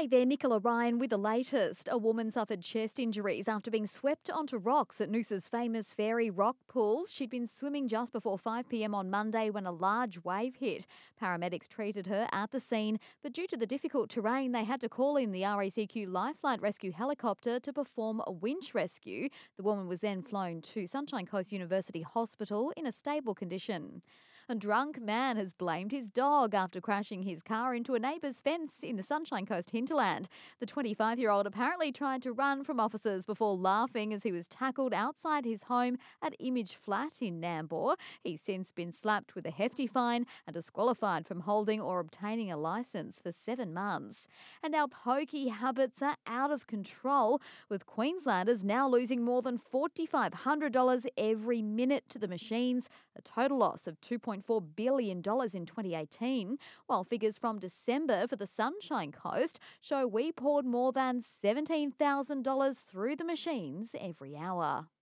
Hey there, Nicola Ryan with the latest. A woman suffered chest injuries after being swept onto rocks at Noosa's famous fairy rock pools. She'd been swimming just before 5 pm on Monday when a large wave hit. Paramedics treated her at the scene, but due to the difficult terrain, they had to call in the RACQ LifeFlight Rescue helicopter to perform a winch rescue. The woman was then flown to Sunshine Coast University Hospital in a stable condition. A drunk man has blamed his dog after crashing his car into a neighbour's fence in the Sunshine Coast hinterland. The 25 year old apparently tried to run from officers before laughing as he was tackled outside his home at Image Flat in Nambour. He's since been slapped with a hefty fine and disqualified from holding or obtaining a licence for seven months. And our pokey habits are out of control, with Queenslanders now losing more than $4,500 every minute to the machines, a total loss of 2.4 billion in 2018, while figures from December for the Sunshine Coast show we poured more than $17,000 through the machines every hour.